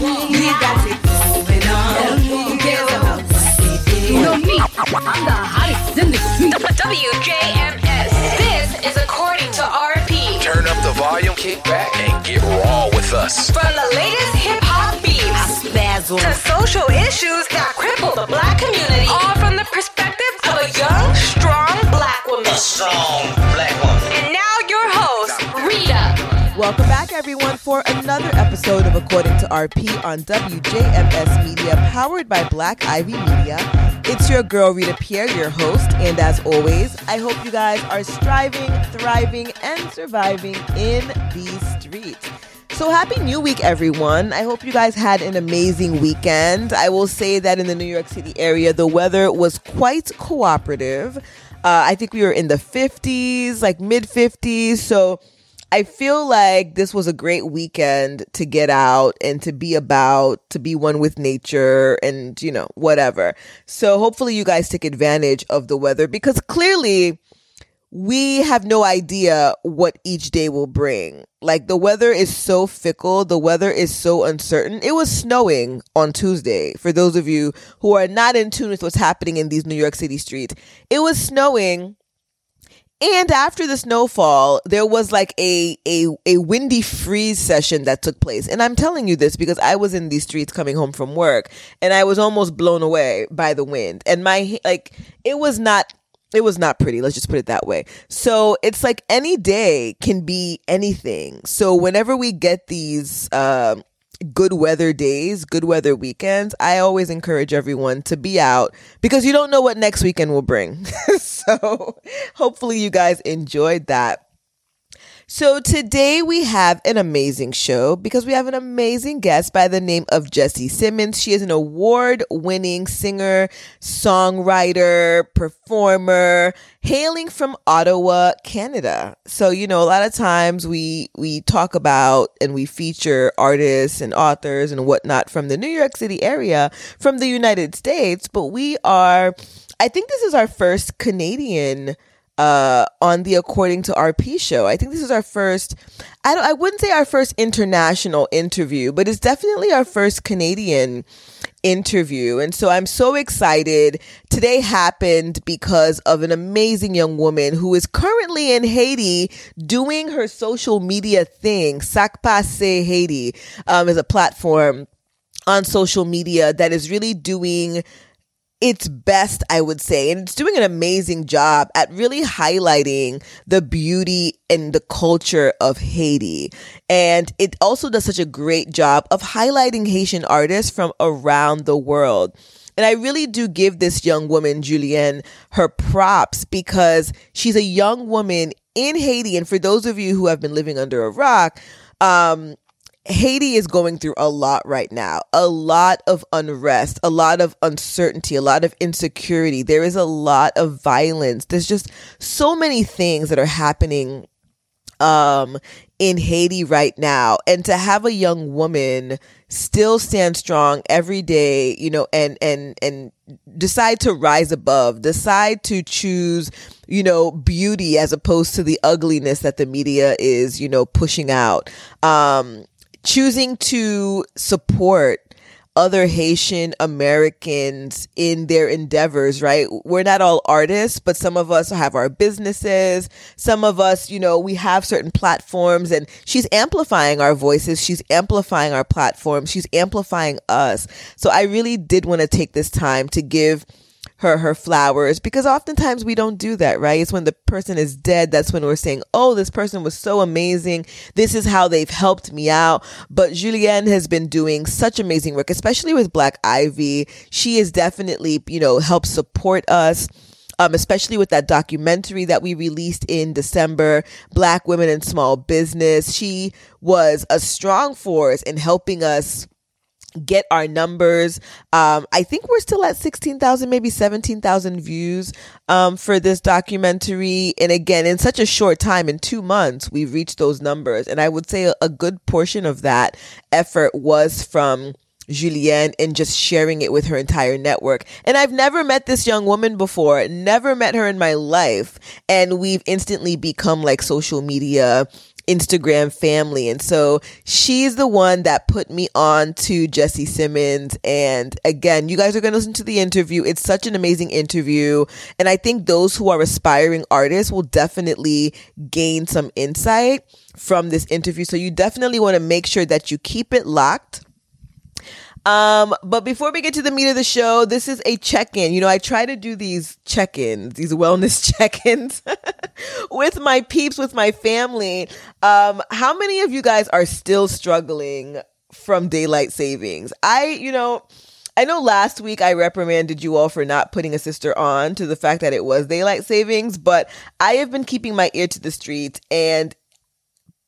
We got it going on. Who cares about do? You know me, I'm the hottest in the street. WJMS. This is according to RP. Turn up the volume, kick back, and get raw with us. From the latest hip hop beats to social issues that cripple the black community, all from the perspective of a young, strong black woman. strong black woman. Welcome back, everyone, for another episode of According to RP on WJMS Media, powered by Black Ivy Media. It's your girl, Rita Pierre, your host, and as always, I hope you guys are striving, thriving, and surviving in these streets. So, happy new week, everyone. I hope you guys had an amazing weekend. I will say that in the New York City area, the weather was quite cooperative. Uh, I think we were in the 50s, like mid 50s. So, I feel like this was a great weekend to get out and to be about, to be one with nature and, you know, whatever. So hopefully you guys take advantage of the weather because clearly we have no idea what each day will bring. Like the weather is so fickle, the weather is so uncertain. It was snowing on Tuesday. For those of you who are not in tune with what's happening in these New York City streets, it was snowing and after the snowfall, there was like a, a, a windy freeze session that took place. And I'm telling you this because I was in these streets coming home from work and I was almost blown away by the wind. And my, like, it was not, it was not pretty. Let's just put it that way. So it's like any day can be anything. So whenever we get these, um, good weather days, good weather weekends, I always encourage everyone to be out because you don't know what next weekend will bring. so hopefully you guys enjoyed that. So today we have an amazing show because we have an amazing guest by the name of Jessie Simmons. She is an award winning singer, songwriter, performer, hailing from Ottawa, Canada. So, you know, a lot of times we, we talk about and we feature artists and authors and whatnot from the New York City area, from the United States, but we are, I think this is our first Canadian uh, on the According to RP show. I think this is our first, I I wouldn't say our first international interview, but it's definitely our first Canadian interview. And so I'm so excited. Today happened because of an amazing young woman who is currently in Haiti doing her social media thing. Sac Passe Haiti um, is a platform on social media that is really doing its best, I would say. And it's doing an amazing job at really highlighting the beauty and the culture of Haiti. And it also does such a great job of highlighting Haitian artists from around the world. And I really do give this young woman, Julienne, her props because she's a young woman in Haiti. And for those of you who have been living under a rock, um, Haiti is going through a lot right now, a lot of unrest, a lot of uncertainty, a lot of insecurity. There is a lot of violence. There's just so many things that are happening um in Haiti right now and to have a young woman still stand strong every day you know and and and decide to rise above decide to choose you know beauty as opposed to the ugliness that the media is you know pushing out um choosing to support other Haitian Americans in their endeavors, right? We're not all artists, but some of us have our businesses. Some of us, you know, we have certain platforms and she's amplifying our voices. She's amplifying our platforms. She's amplifying us. So I really did want to take this time to give her her flowers because oftentimes we don't do that, right? It's when the person is dead that's when we're saying, "Oh, this person was so amazing. This is how they've helped me out." But Julienne has been doing such amazing work, especially with Black Ivy. She is definitely, you know, helped support us. Um, especially with that documentary that we released in December, Black Women in Small Business. She was a strong force in helping us get our numbers. Um, I think we're still at 16,000, maybe 17,000 views, um, for this documentary. And again, in such a short time, in two months, we've reached those numbers. And I would say a, good portion of that effort was from Julienne and just sharing it with her entire network. And I've never met this young woman before, never met her in my life. And we've instantly become like social media Instagram family. And so she's the one that put me on to Jessie Simmons. And again, you guys are going to listen to the interview. It's such an amazing interview. And I think those who are aspiring artists will definitely gain some insight from this interview. So you definitely want to make sure that you keep it locked. Um, but before we get to the meat of the show, this is a check-in. You know, I try to do these check-ins, these wellness check-ins with my peeps, with my family. Um, how many of you guys are still struggling from daylight savings? I, you know, I know last week I reprimanded you all for not putting a sister on to the fact that it was daylight savings, but I have been keeping my ear to the street and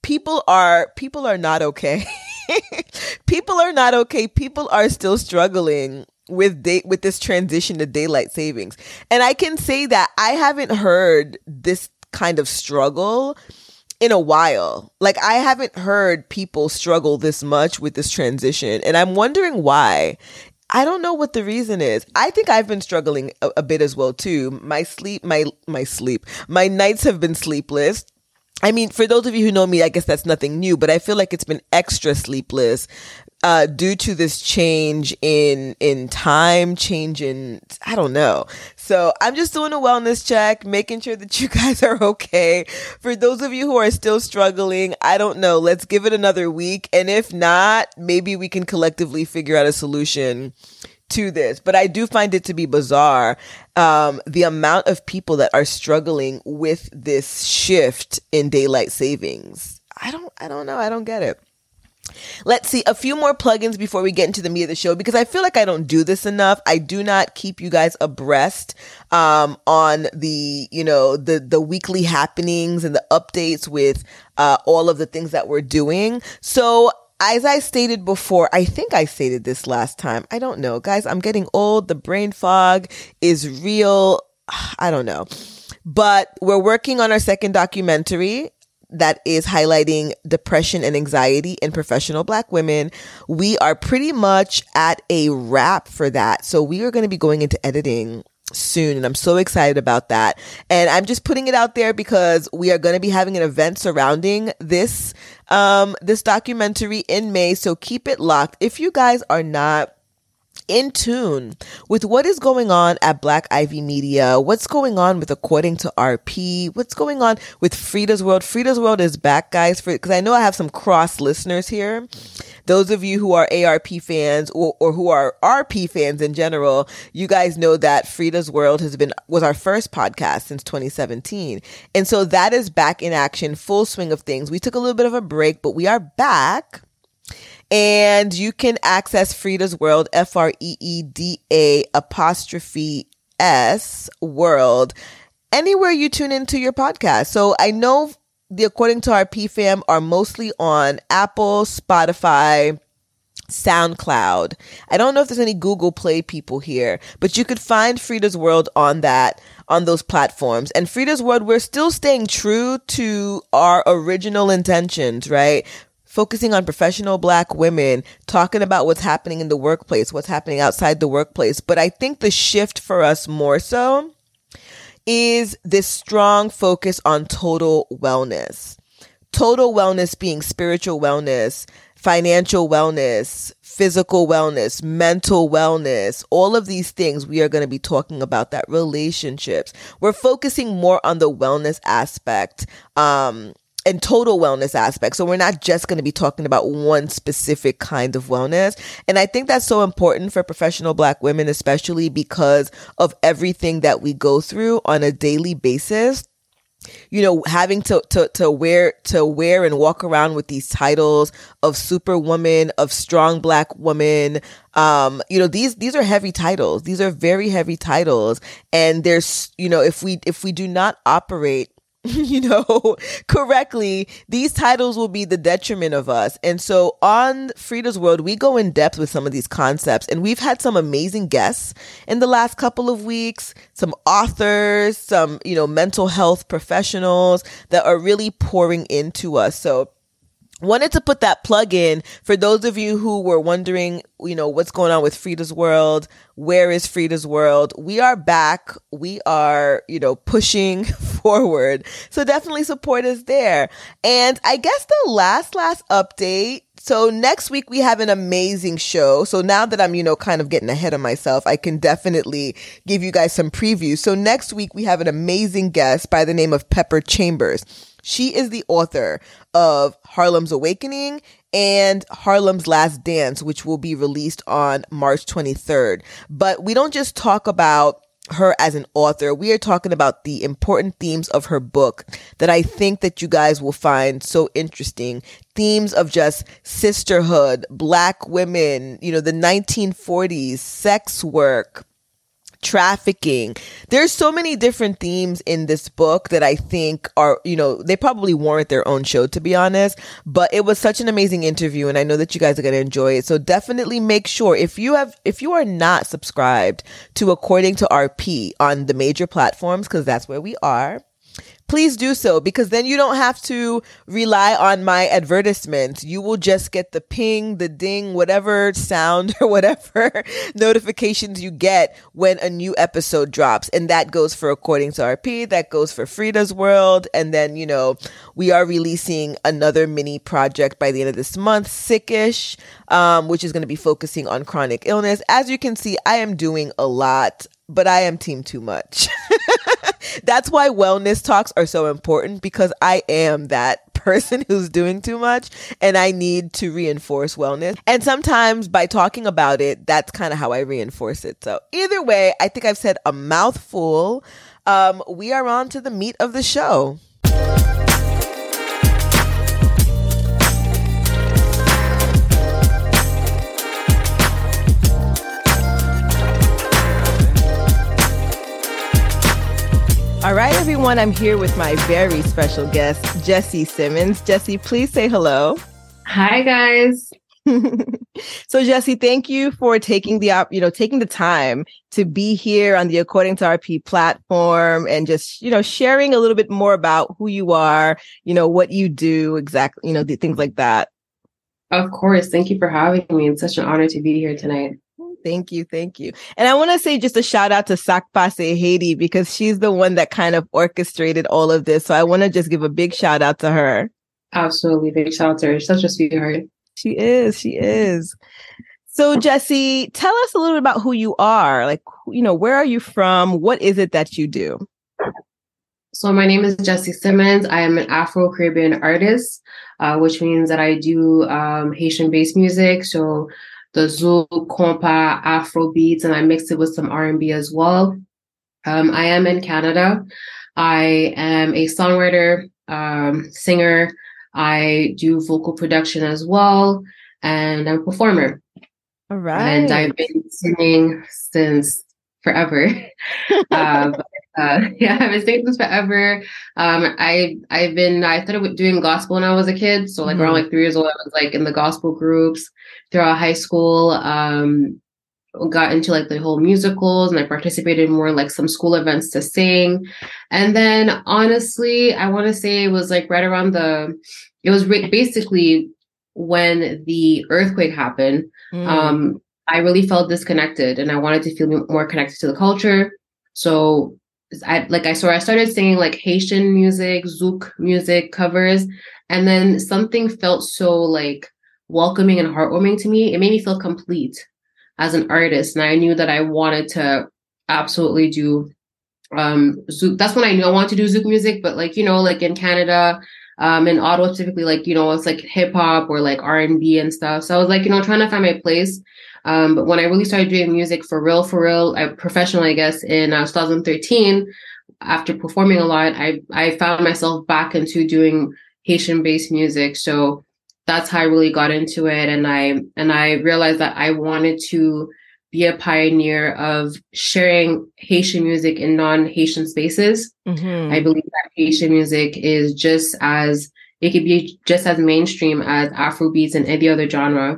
people are people are not okay. people are not okay. People are still struggling with date with this transition to daylight savings. And I can say that I haven't heard this kind of struggle in a while. Like I haven't heard people struggle this much with this transition and I'm wondering why. I don't know what the reason is. I think I've been struggling a, a bit as well too. My sleep, my my sleep, my nights have been sleepless. I mean, for those of you who know me, I guess that's nothing new, but I feel like it's been extra sleepless uh, due to this change in in time, change in I don't know. So I'm just doing a wellness check, making sure that you guys are okay. For those of you who are still struggling, I don't know. Let's give it another week, and if not, maybe we can collectively figure out a solution to this, but I do find it to be bizarre um, the amount of people that are struggling with this shift in daylight savings. I don't, I don't know. I don't get it. Let's see a few more plugins before we get into the meat of the show because I feel like I don't do this enough. I do not keep you guys abreast um, on the you know the the weekly happenings and the updates with uh, all of the things that we're doing. So as I stated before, I think I stated this last time. I don't know. Guys, I'm getting old. The brain fog is real. I don't know. But we're working on our second documentary that is highlighting depression and anxiety in professional black women. We are pretty much at a wrap for that. So we are going to be going into editing soon and I'm so excited about that. And I'm just putting it out there because we are going to be having an event surrounding this um this documentary in May, so keep it locked. If you guys are not in tune with what is going on at Black Ivy Media, what's going on with According to RP, what's going on with Freeda's World. Freeda's World is back, guys, because I know I have some cross listeners here. Those of you who are ARP fans or, or who are RP fans in general, you guys know that Freeda's World has been was our first podcast since 2017. And so that is back in action, full swing of things. We took a little bit of a break, but we are back and you can access Freeda's World, F R E E D A apostrophe S World, anywhere you tune into your podcast. So I know the According to RP fam are mostly on Apple, Spotify, SoundCloud. I don't know if there's any Google Play people here, but you could find Freeda's World on that on those platforms. And Freeda's World, we're still staying true to our original intentions, right? Focusing on professional black women, talking about what's happening in the workplace, what's happening outside the workplace. But I think the shift for us more so is this strong focus on total wellness. Total wellness being spiritual wellness, financial wellness, physical wellness, mental wellness, all of these things we are going to be talking about that relationships. We're focusing more on the wellness aspect. Um, and total wellness aspect. So we're not just going to be talking about one specific kind of wellness. And I think that's so important for professional black women, especially because of everything that we go through on a daily basis you know having to to to wear to wear and walk around with these titles of superwoman of strong black woman um you know these these are heavy titles these are very heavy titles and there's you know if we if we do not operate you know, correctly, these titles will be the detriment of us. And so on Freeda's World, we go in depth with some of these concepts. And we've had some amazing guests in the last couple of weeks, some authors, some, you know, mental health professionals that are really pouring into us. So wanted to put that plug in for those of you who were wondering, you know, what's going on with Freeda's World. Where is Freeda's World? We are back. We are, you know, pushing forward. So definitely support us there. And I guess the last, last update. So next week we have an amazing show. So now that I'm, you know, kind of getting ahead of myself, I can definitely give you guys some previews. So next week we have an amazing guest by the name of Pepper Chambers. She is the author of Harlem's Awakening and Harlem's Last Dance, which will be released on March 23rd. But we don't just talk about her as an author. We are talking about the important themes of her book that I think that you guys will find so interesting. Themes of just sisterhood, black women, you know, the 1940s, sex work, trafficking. There's so many different themes in this book that I think are, you know, they probably warrant their own show to be honest, but it was such an amazing interview and I know that you guys are going to enjoy it. So definitely make sure if you have if you are not subscribed to According to RP on the major platforms cuz that's where we are, please do so because then you don't have to rely on my advertisements. You will just get the ping, the ding, whatever sound or whatever notifications you get when a new episode drops. And that goes for According to RP, that goes for Freeda's World. And then, you know, we are releasing another mini project by the end of this month, Sickish, um, which is going to be focusing on chronic illness. As you can see, I am doing a lot but I am team too much. That's why wellness talks are so important because I am that person who's doing too much and I need to reinforce wellness. And sometimes by talking about it, that's kind of how I reinforce it. So either way, I think I've said a mouthful. Um, we are on to the meat of the show. All right, everyone, I'm here with my very special guest, Jessie Simmons. Jessie, please say hello. Hi, guys. so Jessie, thank you for taking the op, you know, taking the time to be here on the According to RP platform and just, you know, sharing a little bit more about who you are, you know, what you do exactly, you know, the things like that. Of course. Thank you for having me. It's such an honor to be here tonight. Thank you. Thank you. And I want to say just a shout out to Sakpase Haiti because she's the one that kind of orchestrated all of this. So I want to just give a big shout out to her. Absolutely. Big shout out to her. She's such a sweetheart. She is. She is. So Jessie, tell us a little bit about who you are. Like, you know, where are you from? What is it that you do? So my name is Jessie Simmons. I am an Afro-Caribbean artist, uh, which means that I do um, Haitian-based music. So the zouk, compa, Afro beats, and I mix it with some R&B as well. Um, I am in Canada. I am a songwriter, um, singer. I do vocal production as well, and I'm a performer. All right. And I've been singing since forever. um, uh, yeah, I've been singing since forever. Um, I I've been I started doing gospel when I was a kid, so like mm-hmm. around like three years old, I was like in the gospel groups throughout high school. Um, got into like the whole musicals and I participated in more like some school events to sing. And then honestly, I want to say it was like right around the, it was re- basically when the earthquake happened. Mm. Um, I really felt disconnected and I wanted to feel more connected to the culture. So I like I so I started singing like Haitian music, Zouk music covers, and then something felt so like welcoming and heartwarming to me. It made me feel complete as an artist. And I knew that I wanted to absolutely do um Zouk. That's when I knew I wanted to do Zouk music, but like, you know, like in Canada, um in Ottawa typically like, you know, it's like hip hop or like R and B and stuff. So I was like, you know, trying to find my place. Um, but when I really started doing music for real, for real, I, professional, I guess, in uh, 2013, after performing a lot, I I found myself back into doing Haitian based music. So that's how I really got into it. And I, and I realized that I wanted to be a pioneer of sharing Haitian music in non-Haitian spaces. Mm-hmm. I believe that Haitian music is just as, it could be just as mainstream as Afrobeats and any other genre.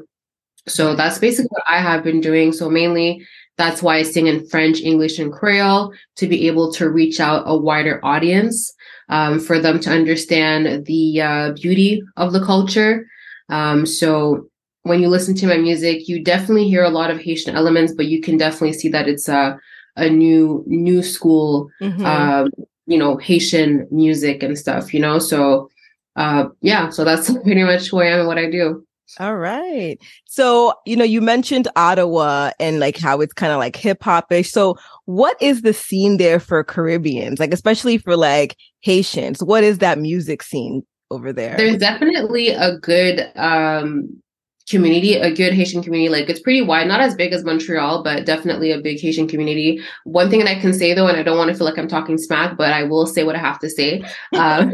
So that's basically what I have been doing. So mainly that's why I sing in French, English, and Creole to be able to reach out a wider audience, um, for them to understand the uh, beauty of the culture Um, so when you listen to my music, you definitely hear a lot of Haitian elements, but you can definitely see that it's a a new new school, Mhm. um, you know, Haitian music and stuff. You know, so uh, yeah, so that's pretty much who I am and what I do. All right. So, you know, you mentioned Ottawa and like how it's kind of like hip hop ish. So, what is the scene there for Caribbeans? Like, especially for like Haitians, what is that music scene over there? There's definitely a good um community, a good Haitian community. Like it's pretty wide, not as big as Montreal, but definitely a big Haitian community. One thing that I can say though, and I don't want to feel like I'm talking smack, but I will say what I have to say. Um,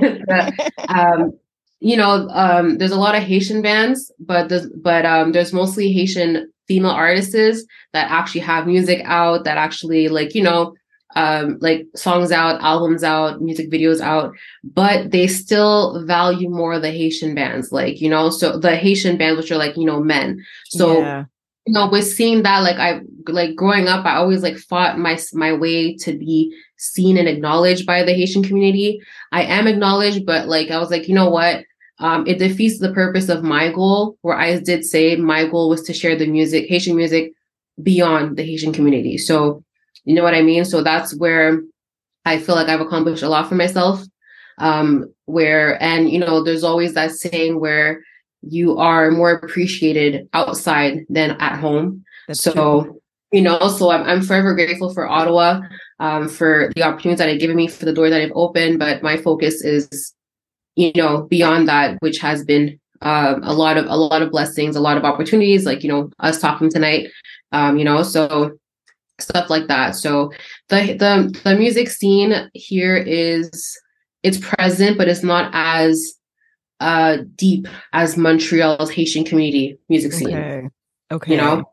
um, you know, um, there's a lot of Haitian bands, but there's but um, there's mostly Haitian female artists that actually have music out that actually like you know um like songs out albums out music videos out but they still value more the haitian bands like you know so the haitian bands which are like you know men. So Yeah. you know with seeing that like i like growing up i always like fought my my way to be seen and acknowledged by the haitian community. I am acknowledged but like i was like you know what? Um, it defeats the purpose of my goal where i did say my goal was to share the music haitian music beyond the haitian community. So you know what i mean? So that's where i feel like i've accomplished a lot for myself. Um where and you know there's always that saying where you are more appreciated outside than at home. That's so true. you know so I'm, I'm forever grateful for ottawa um, for the opportunities that they've given me for the door that i've opened but my focus is you know beyond that which has been um, a lot of a lot of blessings a lot of opportunities like you know us talking tonight um, you know so stuff like that so the the the music scene here is it's present but it's not as uh deep as montreal's haitian community music scene Okay. Okay. you know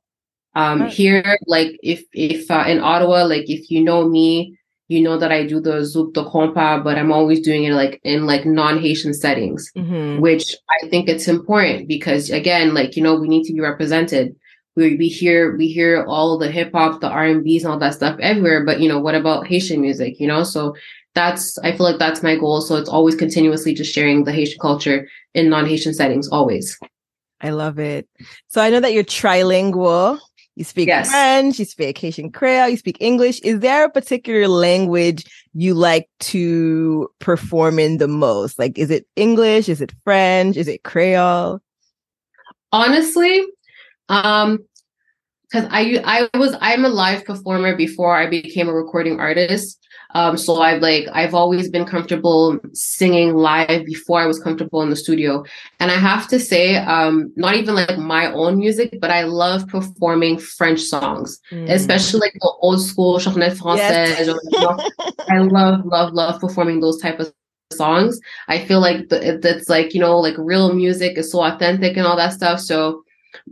um Right. here like if if uh, in ottawa like if you know me you know that i do the zouk de compa but i'm always doing it like in like non-haitian settings Mhm. which i think it's important because again like you know we need to be represented we, we hear we hear all the hip hop the r&b's and all that stuff everywhere but you know what about haitian music you know so that's i feel like that's my goal so it's always continuously just sharing the haitian culture in non-haitian settings always I love it. So I know that you're trilingual. You speak Yes. French, you speak Haitian Creole, you speak English. Is there a particular language you like to perform in the most? Like, is it English? Is it French? Is it Creole? honestly um because i i was i'm a live performer before i became a recording artist um so i've like i've always been comfortable singing live before i was comfortable in the studio and i have to say um not even like my own music but i love performing french songs Mm. especially like the old school chanson française or, you I love, love, love performing those type of songs. I feel like that's like you know, like real music is so authentic and all that stuff. So,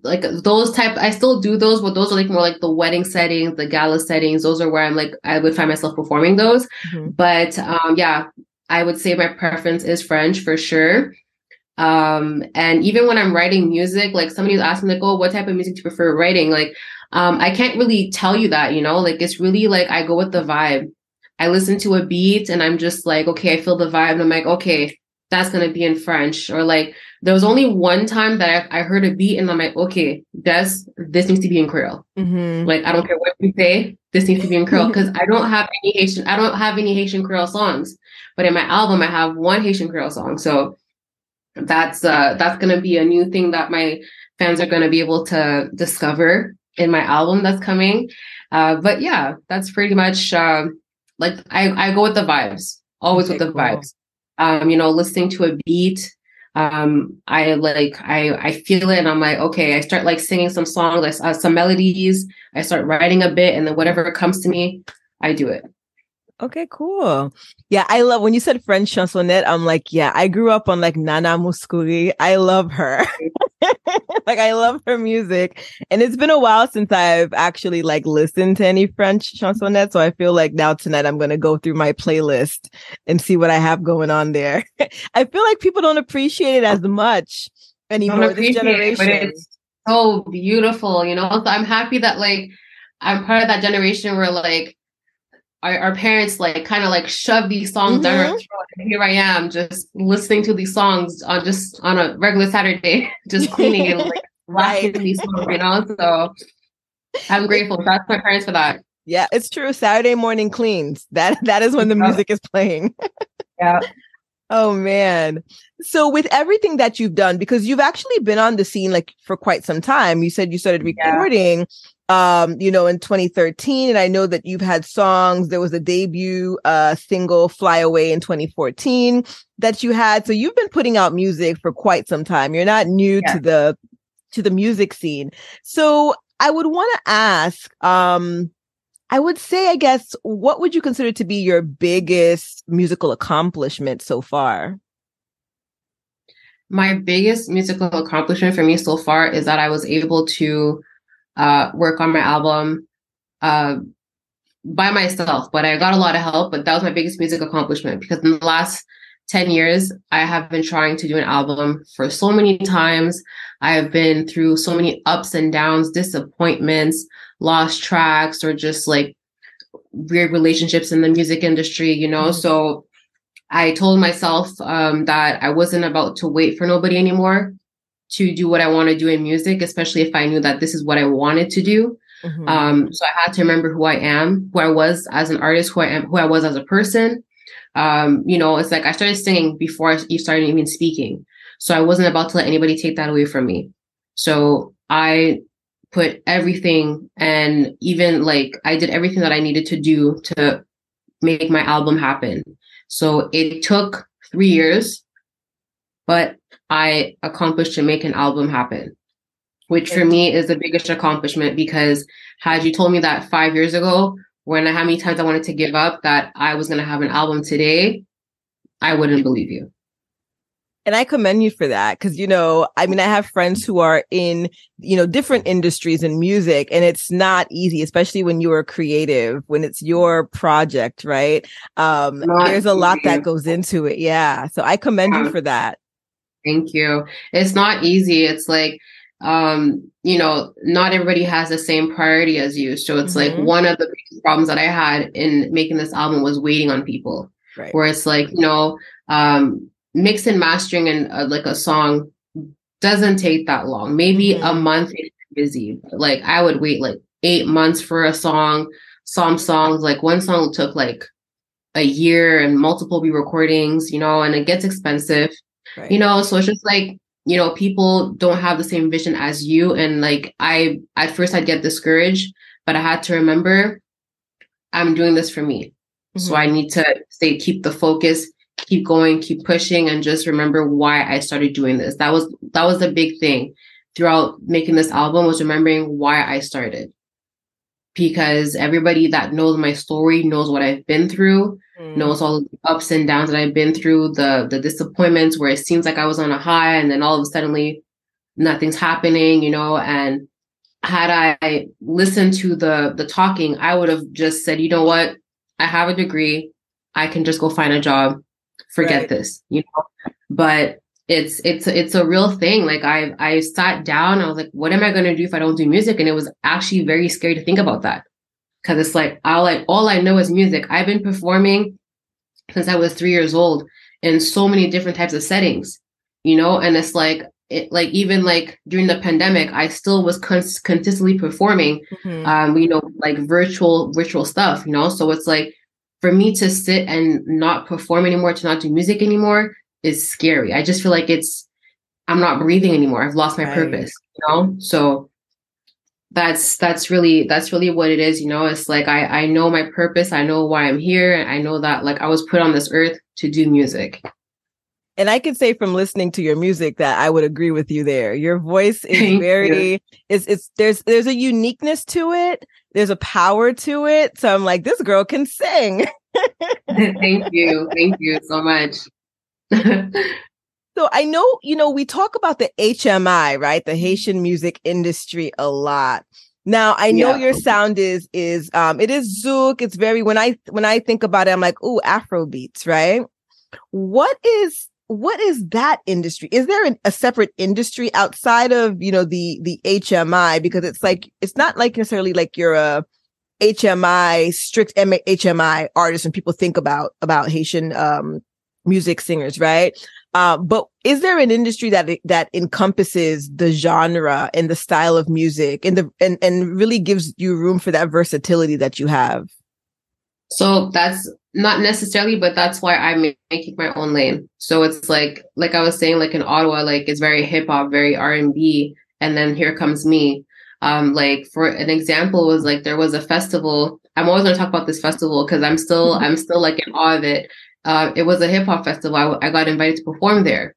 like those type, I still do those, but those are like more like the wedding settings, the gala settings. Those are where I'm like I would find myself performing those. Mhm. But um, yeah, I would say my preference is French for sure. Um, and even when I'm writing music, like somebody's asking like, oh, what type of music do you prefer writing? Like, um, I can't really tell you that, you know, like it's really like I go with the vibe. I listen to a beat and I'm just like, okay, I feel the vibe. And I'm like, okay, that's gonna be in French. Or like there was only one time that I, I heard a beat and I'm like, okay, that's this needs to be in Creole. Mhm. Like I don't care what you say, this needs to be in Creole because I don't have any Haitian, I don't have any Haitian Creole songs. But in my album, I have one Haitian Creole song. So that's uh that's gonna be a new thing that my fans are gonna be able to discover in my album that's coming. Uh, but yeah, that's pretty much um like I, I go with the vibes, always Okay, with the cool. vibes. Um, you know, listening to a beat, um, I like I I feel it, and I'm like, okay, I start like singing some songs, uh, some melodies. I start writing a bit, and then whatever comes to me, I do it. Okay, cool. Yeah, I love when you said French chansonnette. I'm like, yeah, I grew up on like Nana Mouskouri. I love her. like, I love her music. And it's been a while since I've actually like listened to any French chansonnette. So I feel like now tonight I'm going to go through my playlist and see what I have going on there. I feel like people don't appreciate it as much anymore. This appreciate it, but generation. it's so beautiful, you know. So I'm happy that like I'm part of that generation where like our, our parents like kind of like shove these songs down our Mhm. throat. And here I am just listening to these songs on just on a regular Saturday, just cleaning and like Right. laughing these songs, you know. So I'm grateful. That's my parents for that. Yeah, it's true. Saturday morning cleans. That that is when the music is playing. Yeah. Oh man. So with everything that you've done because you've actually been on the scene like for quite some time. You said you started Yeah. Um you know in 2013 and I know that you've had songs there was a debut uh single Fly Away in 2014 that you had. So you've been putting out music for quite some time. You're not new Yeah. to the to the music scene. So I would want to ask um I would say, I guess, what would you consider to be your biggest musical accomplishment so far? my biggest musical accomplishment for me so far is that I was able to uh, work on my album uh, by myself, but I got a lot of help. But that was my biggest music accomplishment because in the last 10 years, I have been trying to do an album for so many times. I have been through so many ups and downs, disappointments, lost tracks, or just like weird relationships in the music industry, you know? Mhm. So I told myself um, that I wasn't about to wait for nobody anymore to do what I want to do in music, especially if I knew that this is what I wanted to do. Mhm. Um, so I had to remember who I am, who I was as an artist, who I am, who I was as a person. Um, you know, it's like I started singing before I you started even speaking. So I wasn't about to let anybody take that away from me. So I put everything and even like I did everything that I needed to do to make my album happen. So it took three years, but I accomplished to make an album happen, which for me is the biggest accomplishment because had you told me that five years ago, when I how many times I wanted to give up that I was going to have an album today, I wouldn't believe you. and I commend you for that because you know, I mean, I have friends who are in you know different industries in music, and it's not easy, especially when you are creative, when it's your project, right? Um, Not there's a lot easy. that goes into it. Yeah, so I commend you for that. Thank you. It's not easy. It's like, um, you know, not everybody has the same priority as you. So it's like Mhm. one of the biggest problems that I had in making this album was waiting on people. Right. Where it's like, you know, um, mix and mastering and uh, like a song doesn't take that long. Maybe a Mhm. month you're busy. But, like I would wait like eight months for a song. Some songs, like one song took like a year and multiple re-recordings, you know, and it gets expensive Right. you know so it's just like you know people don't have the same vision as you and like i at first i'd get discouraged but i had to remember i'm doing this for me so Mhm. i need to stay keep the focus keep going keep pushing and just remember why i started doing this that was that was the big thing throughout making this album was remembering why i started because everybody that knows my story knows what i've been through Mhm. knows all the ups and downs that I've been through, the the disappointments where it seems like I was on a high and then all of a suddenly nothing's happening, you know, and had I listened to the the talking, I would have just said, you know what, I have a degree, I can just go find a job, forget Right. this, you know. But it's it's it's a real thing. Like I I sat down, I was like, what am I gonna do if I don't do music? And it was actually very scary to think about that because it's like all I all I know is music. I've been performing since I was three years old in so many different types of settings, you know, and it's like it like even like during the pandemic, I still was cons- consistently performing, Mhm. um, you know, like virtual virtual stuff, you know. So it's like for me to sit and not perform anymore, to not do music anymore, is scary. I just feel like it's I'm not breathing anymore. I've lost my Right. purpose, you know. So that's that's really that's really what it is you know it's like i i know my purpose i know why i'm here and i know that like i was put on this earth to do music And I can say from listening to your music that I would agree with you there. Your voice is very is it's there's there's a uniqueness to it. There's a power to it. So I'm like, this girl can sing. thank you thank you so much So I know, you know, we talk about the HMI, right? The Haitian music industry a lot. Now I know Yeah. your sound is is um it is zouk. It's very when I when I think about it, I'm like, ooh, Afro beats, right? What is what is that industry? Is there an, a separate industry outside of you know the the HMI? Because it's like it's not like necessarily like you're a HMI, strict M- HMI artists, and people think about about Haitian um, music singers, right? Uh, but is there an industry that that encompasses the genre and the style of music, and the and and really gives you room for that versatility that you have? So that's not necessarily, but that's why I'm making my own lane. So it's like, like I was saying, like in Ottawa, like it's very hip hop, very R and B, and then here comes me. Um, like for an example was like there was a festival. I'm always gonna talk about this festival because I'm still I'm still like in awe of it. Uh, it was a hip hop festival. I, I got invited to perform there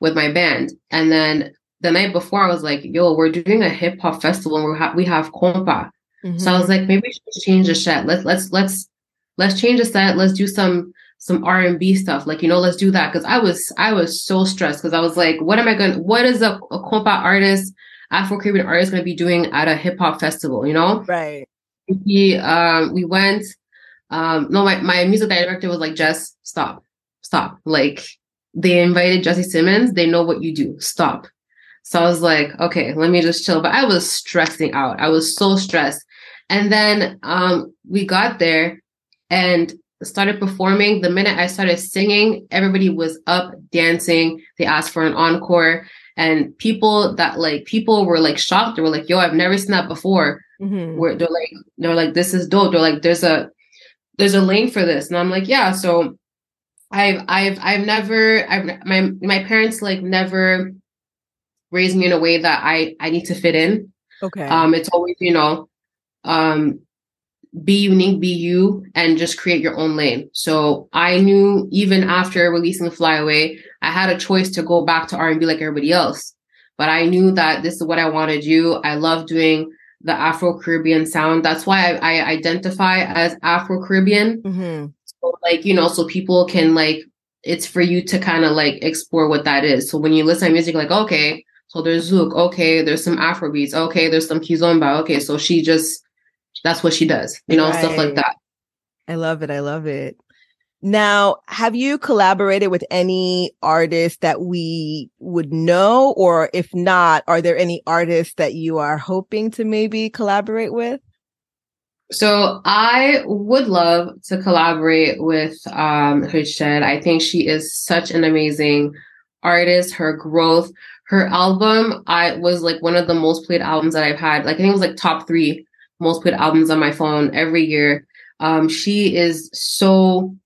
with my band, and then the night before I was like, "Yo, we're doing a hip hop festival, and we have we have compa." Mm-hmm. So I was like, maybe we should change the set. Let's let's let's let's change the set. Let's do some some R and B stuff. Like you know, let's do that because I was I was so stressed because I was like, what am I going? to What is a, a compa artist, Afro Caribbean artist going to be doing at a hip hop festival? You know, right? We um we went. Um, no, my my music director was like, Jess, stop, stop. Like they invited Jessie Simmons. They know what you do. Stop. So I was like, okay, let me just chill. But I was stressing out. I was so stressed. And then um, we got there and started performing. The minute I started singing, everybody was up dancing. They asked for an encore. And people that like people were like shocked. They were like, yo, I've never seen that before. Mm-hmm. Where they're like, they're like, this is dope. They're like, there's a there's a lane for this. And I'm like, yeah. So I've I've I've never I've my my parents like never raised me in a way that I I need to fit in. Okay. Um it's always, you know, um be unique, be you, and just create your own lane. So I knew even after releasing Fly Away, I had a choice to go back to R&B like everybody else. But I knew that this is what I want to do. I love doing the Afro Caribbean sound. That's why I, I identify as Afro Caribbean. mm-hmm. So, like, you know, so people can like, it's for you to kind of like explore what that is. So when you listen to music, like, okay, so there's Zouk, okay, there's some Afro beats, okay, there's some Kizomba, okay, so she just that's what she does, you know, right. stuff like that. I love it. I love it. Now, have you collaborated with any artists that we would know? Or if not, are there any artists that you are hoping to maybe collaborate with? So I would love to collaborate with um Hushed. I think she is such an amazing artist. Her growth, her album, I was like one of the most played albums that I've had. Like I think it was like top three most played albums on my phone every year. Um, she is so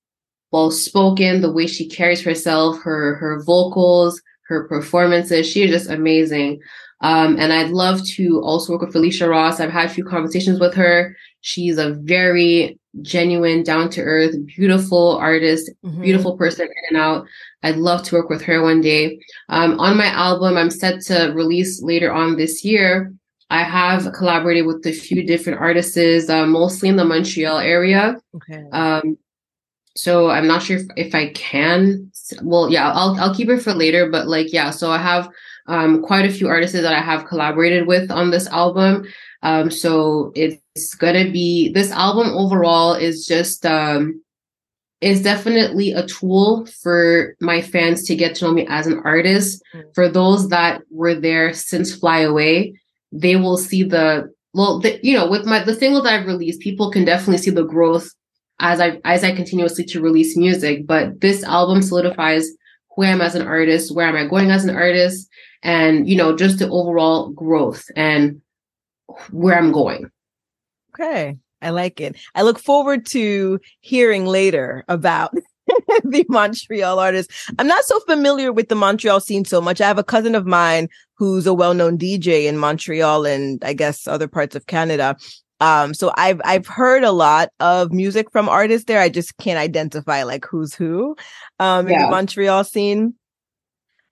well spoken, the way she carries herself, her her vocals, her performances. She is just amazing. Um, and I'd love to also work with Phyllisia Ross. I've had a few conversations with her. She's a very genuine, down to earth, beautiful artist, mm-hmm. beautiful person in and out. I'd love to work with her one day. Um, on my album, I'm set to release later on this year. I have collaborated with a few different artists, uh, mostly in the Montreal area. Okay. Um, so I'm not sure if, if I can. Well, yeah, I'll I'll keep it for later. But like, yeah, so I have um, quite a few artists that I have collaborated with on this album. Um, so it's gonna be this album overall is just um, is definitely a tool for my fans to get to know me as an artist. Mm-hmm. For those that were there since Fly Away, they will see the well, the, you know, with my the singles that I've released, people can definitely see the growth as I as I continuously to release music. But this album solidifies who I am as an artist, where am I going as an artist, and you know, just the overall growth and where I'm going. Okay. I like it. I look forward to hearing later about the Montreal artist. I'm not so familiar with the Montreal scene so much. I have a cousin of mine who's a well-known DJ in Montreal and I guess other parts of Canada. Um, so I've I've heard a lot of music from artists there. I just can't identify like who's who um yeah. in the Montreal scene.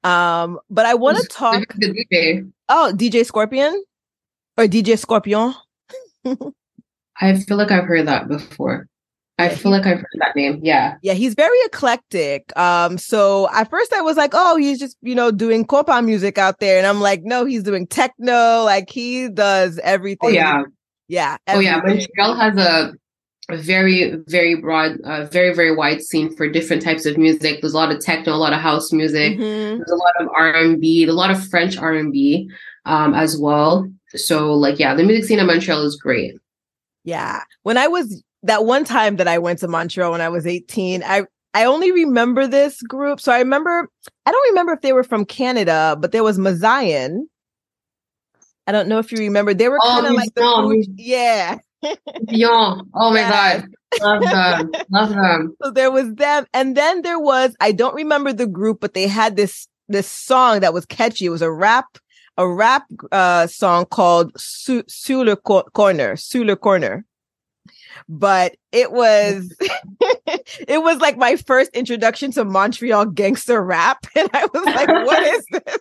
Um, but I want to talk DJ. Oh, DJ Scorpion or DJ Scorpion. I feel like I've heard that before. I feel like I've heard that name. Yeah. Yeah, he's very eclectic. Um, so at first I was like, oh, he's just, you know, doing compa music out there. And I'm like, no, he's doing techno. Like he does everything. Oh, yeah. Yeah. Everything. Oh, yeah. Montreal has a, a very, very broad, uh, very, very wide scene for different types of music. There's a lot of techno, a lot of house music. Mm-hmm. There's a lot of R&B, a lot of French R&B um, as well. So like, yeah, the music scene in Montreal is great. Yeah. When I was that one time that I went to Montreal when I was 18, I I only remember this group. So I remember I don't remember if they were from Canada, but there was Mazayan. I don't know if you remember. They were Oh, kind of like the. Yeah. Beyond. Oh my Yeah. god. Love them. Love them. So there was them, and then there was I don't remember the group, but they had this this song that was catchy. It was a rap a rap uh song called Su- Sur le Co- corner, Sur corner. But it was it was like my first introduction to Montreal gangster rap, and I was like, "What is this?"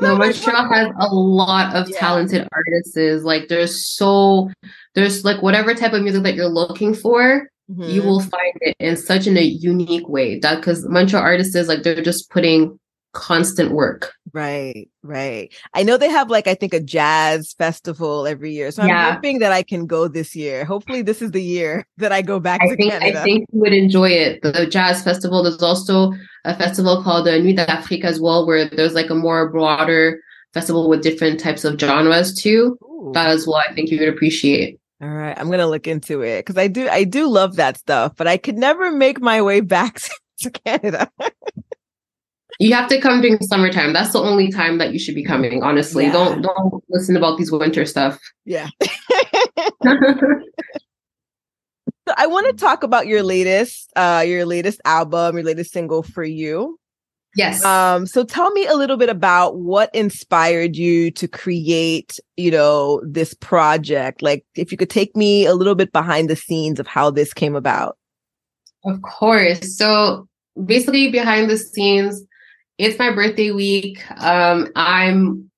No, Montreal has a lot of Yeah. talented artists. Like there's so there's like whatever type of music that you're looking for, "What?" you will find it in such an, a unique way. That because Montreal artists is like they're just putting constant work. Right, right. I know they have like I think a jazz festival every year. So I'm Yeah. hoping that I can go this year. Hopefully this is the year that I go back I to think Canada. I think you would enjoy it. The jazz festival. There's also a festival called the Nuit d'Afrique as well, where there's like a more broader festival with different types of genres too. Ooh. That as well, I think you would appreciate. All right, I'm gonna look into it because I do I do love that stuff, but I could never make my way back to Canada. You have to come during summertime. That's the only time that you should be coming. Honestly, Yeah. don't don't listen about these winter stuff. Yeah. So I want to talk about your latest uh your latest album, your latest single for you. yes. Um, so tell me a little bit about what inspired you to create, you know, this project. Like if you could take me a little bit behind the scenes of how this came about. Of course. So basically behind the scenes, it's my birthday week. Um, I'm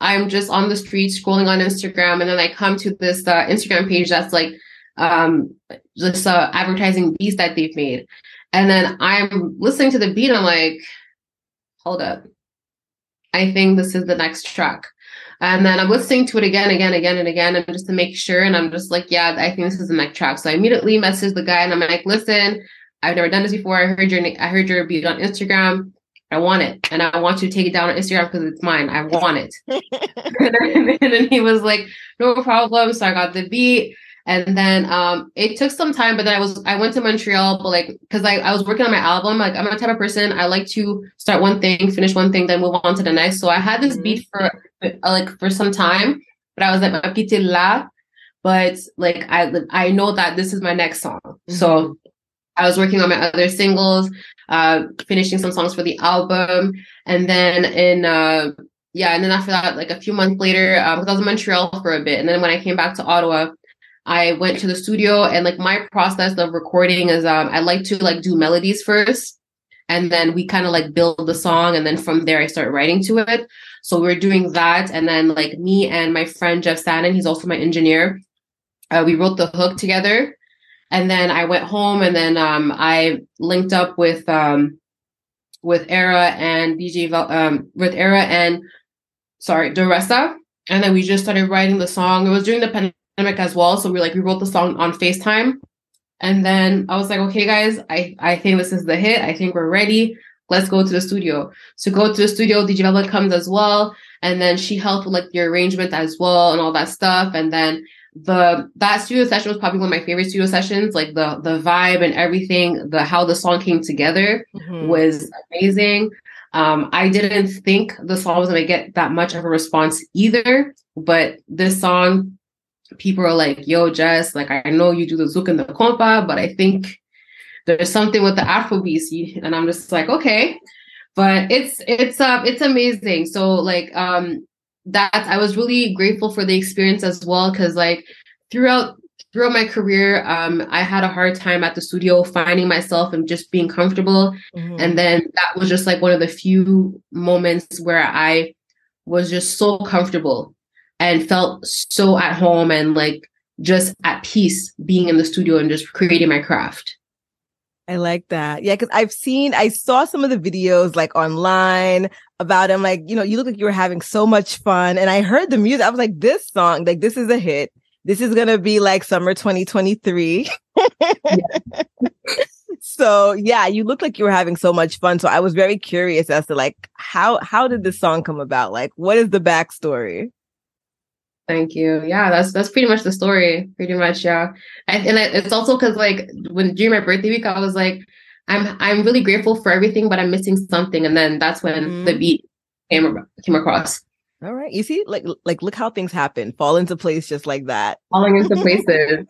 I'm just on the street scrolling on Instagram, and then I come to this uh, Instagram page that's like um this uh, advertising beast that they've made, and then I'm listening to the beat. I'm like, hold up, I think this is the next track. And then I'm listening to it again, again, again, and again, and just to make sure. And I'm just like, yeah, I think this is the next track. So I immediately message the guy, and I'm like, listen, I've never done this before. I heard your, I heard your beat on Instagram. I want it, and I want you to take it down on Instagram because it's mine. I want it. and, then, he was like, no problem. So I got the beat. And then um it took some time, but then I was I went to Montreal, but like because I, I was working on my album. Like I'm a type of person, I like to start one thing, finish one thing, then move on to the next. So I had this Mhm. beat for uh, like for some time, but I was like petite là. But like I I know that this is my next song. So I was working on my other singles, uh, finishing some songs for the album, and then in uh, yeah, and then after that, like a few months later, because I was in Montreal for a bit, and then when I came back to Ottawa, I went to the studio, and like my process of recording is, um, I like to like do melodies first, and then we kind of like build the song, and then from there I start writing to it. So we're doing that, and then like me and my friend Jeff Sannon, he's also my engineer. Uh, we wrote the hook together and then I went home and then um, I linked up with um, with Era and DJ Vel- um, with Era and sorry Doressa, and then we just started writing the song. It was during the pandemic as well, so we like we wrote the song on Facetime, and then I was like, okay, guys, I I think this is the hit. I think we're ready. Let's go to the studio. So go to the studio. DJ Velvet comes as well, and then she helped with like the arrangement as well and all that stuff, and then the that studio session was probably one of my favorite studio sessions. Like the the vibe and everything the how the song came together Mhm. was amazing. Um i didn't think the song was going to get that much of a response either but this song people are like yo jess like i know you do the zouk and the compa but i think there's something with the afrobeats. And i'm just like okay. But it's it's uh it's amazing. So like um that I was really grateful for the experience as well because like throughout throughout my career um I had a hard time at the studio finding myself and just being comfortable Mhm. and then that was just like one of the few moments where I was just so comfortable and felt so at home and like just at peace being in the studio and just creating my craft. I like that. Yeah, because I've seen, I saw some of the videos like online about him. Like, you know, you look like you were having so much fun. And I heard the music. I was like, this song, like, this is a hit. This is going to be like summer 2023. so yeah, you look like you were having so much fun. So I was very curious as to like, how, how did this song come about? Like, what is the backstory? Thank you. Yeah, that's that's pretty much the story. Pretty much, yeah. And, and it's also because like when during my birthday week, I was like, I'm I'm really grateful for everything, but I'm missing something. And then that's when Mhm. the beat came came across, All right. You see, like like look how things happen, fall into place just like that. falling into places.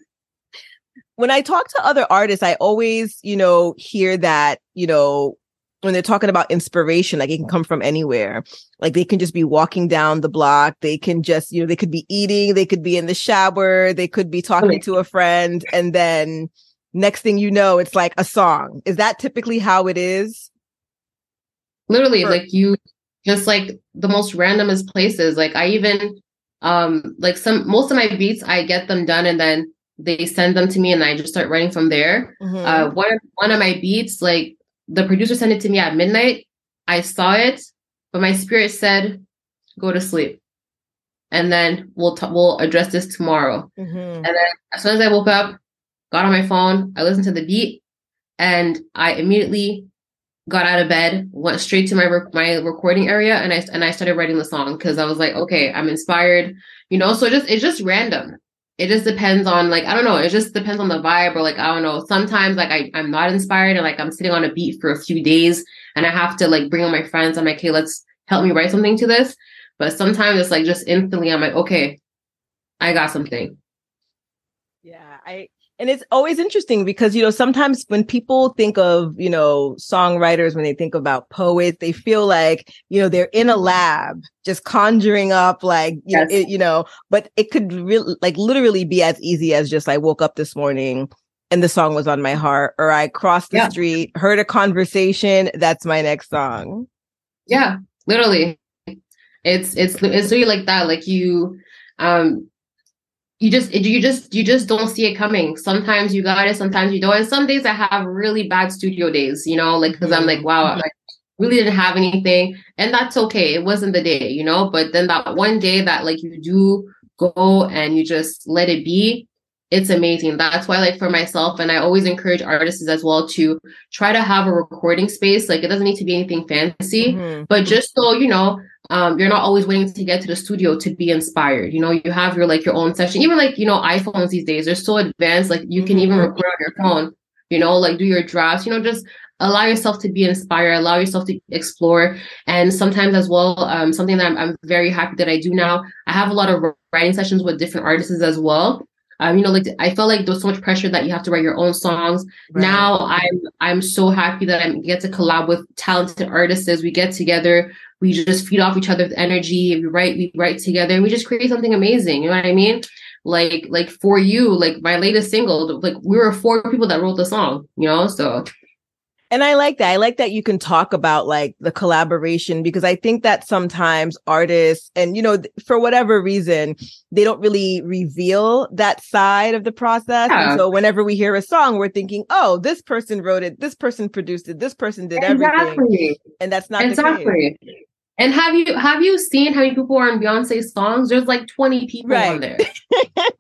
when I talk to other artists, I always, you know, hear that, you know, when they're talking about inspiration, like it can come from anywhere. Like they can just be walking down the block. They can just, you know, they could be eating, they could be in the shower, they could be talking Right. to a friend. And then next thing you know, it's like a song. Is that typically how it is? literally Sure. like you just like the most randomest places like i even um like some most of my beats i get them done and then they send them to me and i just start writing from there Mhm. uh one one of my beats like the producer sent it to me at midnight i saw it but my spirit said go to sleep and then we'll t- we'll address this tomorrow Mhm. and then as soon as I woke up, got on my phone, I listened to the beat, and I immediately got out of bed, went straight to my rec- my recording area, and I and I started writing the song because I was like, okay, I'm inspired, you know. So it just it's just random. It just depends on like I don't know. It just depends on the vibe or like I don't know. Sometimes like I I'm not inspired and like I'm sitting on a beat for a few days and I have to like bring on my friends. I'm like, hey, let's help me write something to this. But sometimes it's like just instantly I'm like, okay, I got something. Yeah, I and it's always interesting because you know sometimes when people think of you know songwriters when they think about poets they feel like you know they're in a lab just conjuring up like you, Yes. it, you know but it could really like literally be as easy as just I woke up this morning and the song was on my heart or I crossed the Yeah. street heard a conversation that's my next song Yeah, literally. It's it's it's really like that. Like you, um, you just you just you just don't see it coming. Sometimes you got it, sometimes you don't. And some days I have really bad studio days. You know, like because I'm like, wow, I really didn't have anything, and that's okay. It wasn't the day, you know. But then that one day that like you do go and you just let it be. It's amazing. That's why, like for myself, and I always encourage artists as well to try to have a recording space. Like it doesn't need to be anything fancy Mhm. but just so you know um, you're not always waiting to get to the studio to be inspired. You know you have your like your own session. Even like you know iphones these days they're so advanced like you can even Mhm. record on your phone you know like do your drafts. You know just allow yourself to be inspired allow yourself to explore. And sometimes as well um, something that I'm, I'm very happy that i do now i have a lot of writing sessions with different artists as well um, you know like i felt like there's so much pressure that you have to write your own songs. Right. now i'm i'm so happy that i get to collab with talented artists we get together. We just feed off each other's energy. We write we write together and we just create something amazing. You know what i mean? Like like for you like my latest single like we were four people that wrote the song you know? So And I like that. I like that you can talk about like the collaboration because I think that sometimes artists and you know for whatever reason they don't really reveal that side of the process. Yeah. So whenever we hear a song we're thinking, "Oh, this person wrote it, this person produced it, this person did everything." And that's not the case. exactly and have you have you seen how many people are in Beyonce's songs? There's like 20 people Right. on there.